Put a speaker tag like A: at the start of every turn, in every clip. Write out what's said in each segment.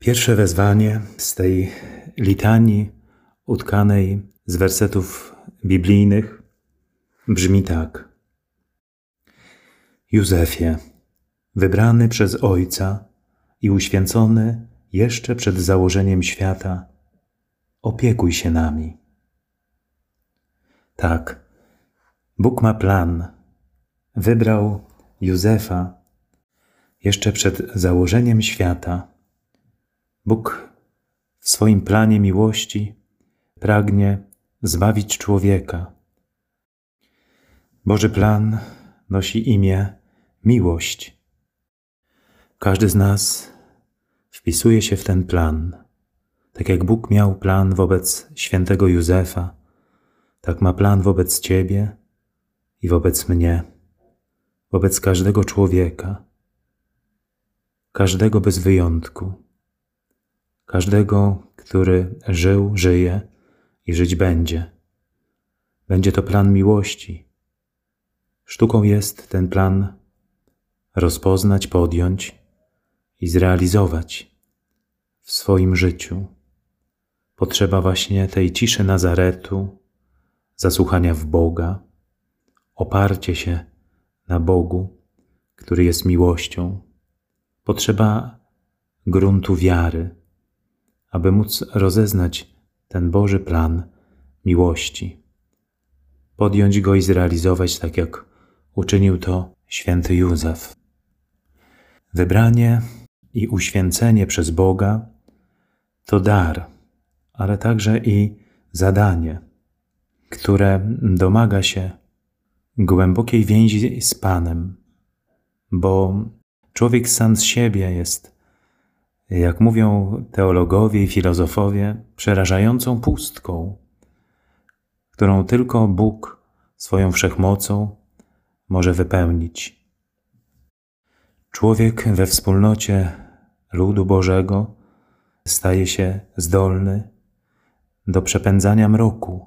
A: Pierwsze wezwanie z tej litanii utkanej z wersetów biblijnych brzmi tak. Józefie, wybrany przez Ojca i uświęcony jeszcze przed założeniem świata, opiekuj się nami. Tak, Bóg ma plan. Wybrał Józefa jeszcze przed założeniem świata. Bóg w swoim planie miłości pragnie zbawić człowieka. Boży plan nosi imię miłość. Każdy z nas wpisuje się w ten plan. Tak jak Bóg miał plan wobec świętego Józefa, tak ma plan wobec Ciebie i wobec mnie, wobec każdego człowieka, każdego bez wyjątku, każdego, który żył, żyje i żyć będzie. Będzie to plan miłości. Sztuką jest ten plan rozpoznać, podjąć i zrealizować w swoim życiu. Potrzeba właśnie tej ciszy Nazaretu, zasłuchania w Boga, oparcie się na Bogu, który jest miłością. Potrzeba gruntu wiary, aby móc rozeznać ten Boży plan miłości, podjąć go i zrealizować tak, jak uczynił to święty Józef. Wybranie i uświęcenie przez Boga to dar, ale także i zadanie, które domaga się głębokiej więzi z Panem, bo człowiek sam z siebie jest, jak mówią teologowie i filozofowie, przerażającą pustką, którą tylko Bóg swoją wszechmocą może wypełnić. Człowiek we wspólnocie ludu Bożego staje się zdolny do przepędzania mroku,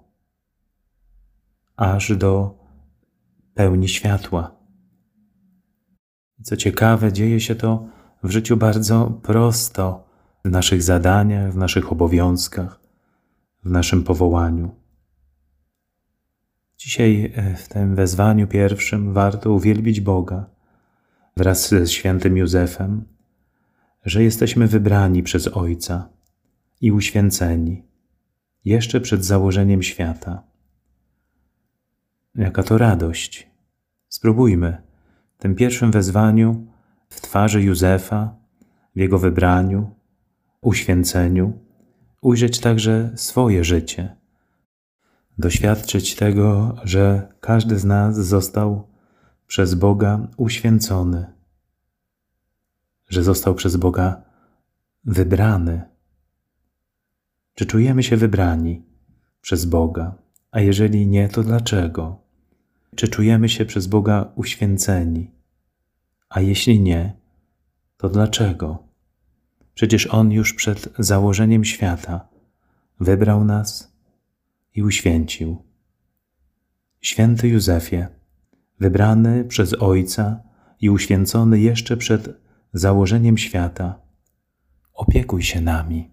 A: aż do pełni światła. Co ciekawe, dzieje się to w życiu bardzo prosto, w naszych zadaniach, w naszych obowiązkach, w naszym powołaniu. Dzisiaj e, w tym wezwaniu pierwszym warto uwielbić Boga wraz ze świętym Józefem, że jesteśmy wybrani przez Ojca i uświęceni jeszcze przed założeniem świata. Jaka to radość! Spróbujmy w tym pierwszym wezwaniu w twarzy Józefa, w jego wybraniu, uświęceniu, ujrzeć także swoje życie doświadczyć tego, że każdy z nas został przez Boga uświęcony, że został przez Boga wybrany. Czy czujemy się wybrani przez Boga? A jeżeli nie, to dlaczego? Czy czujemy się przez Boga uświęceni? A jeśli nie, to dlaczego? Przecież On już przed założeniem świata wybrał nas i uświęcił. Święty Józefie, wybrany przez Ojca i uświęcony jeszcze przed założeniem świata, opiekuj się nami.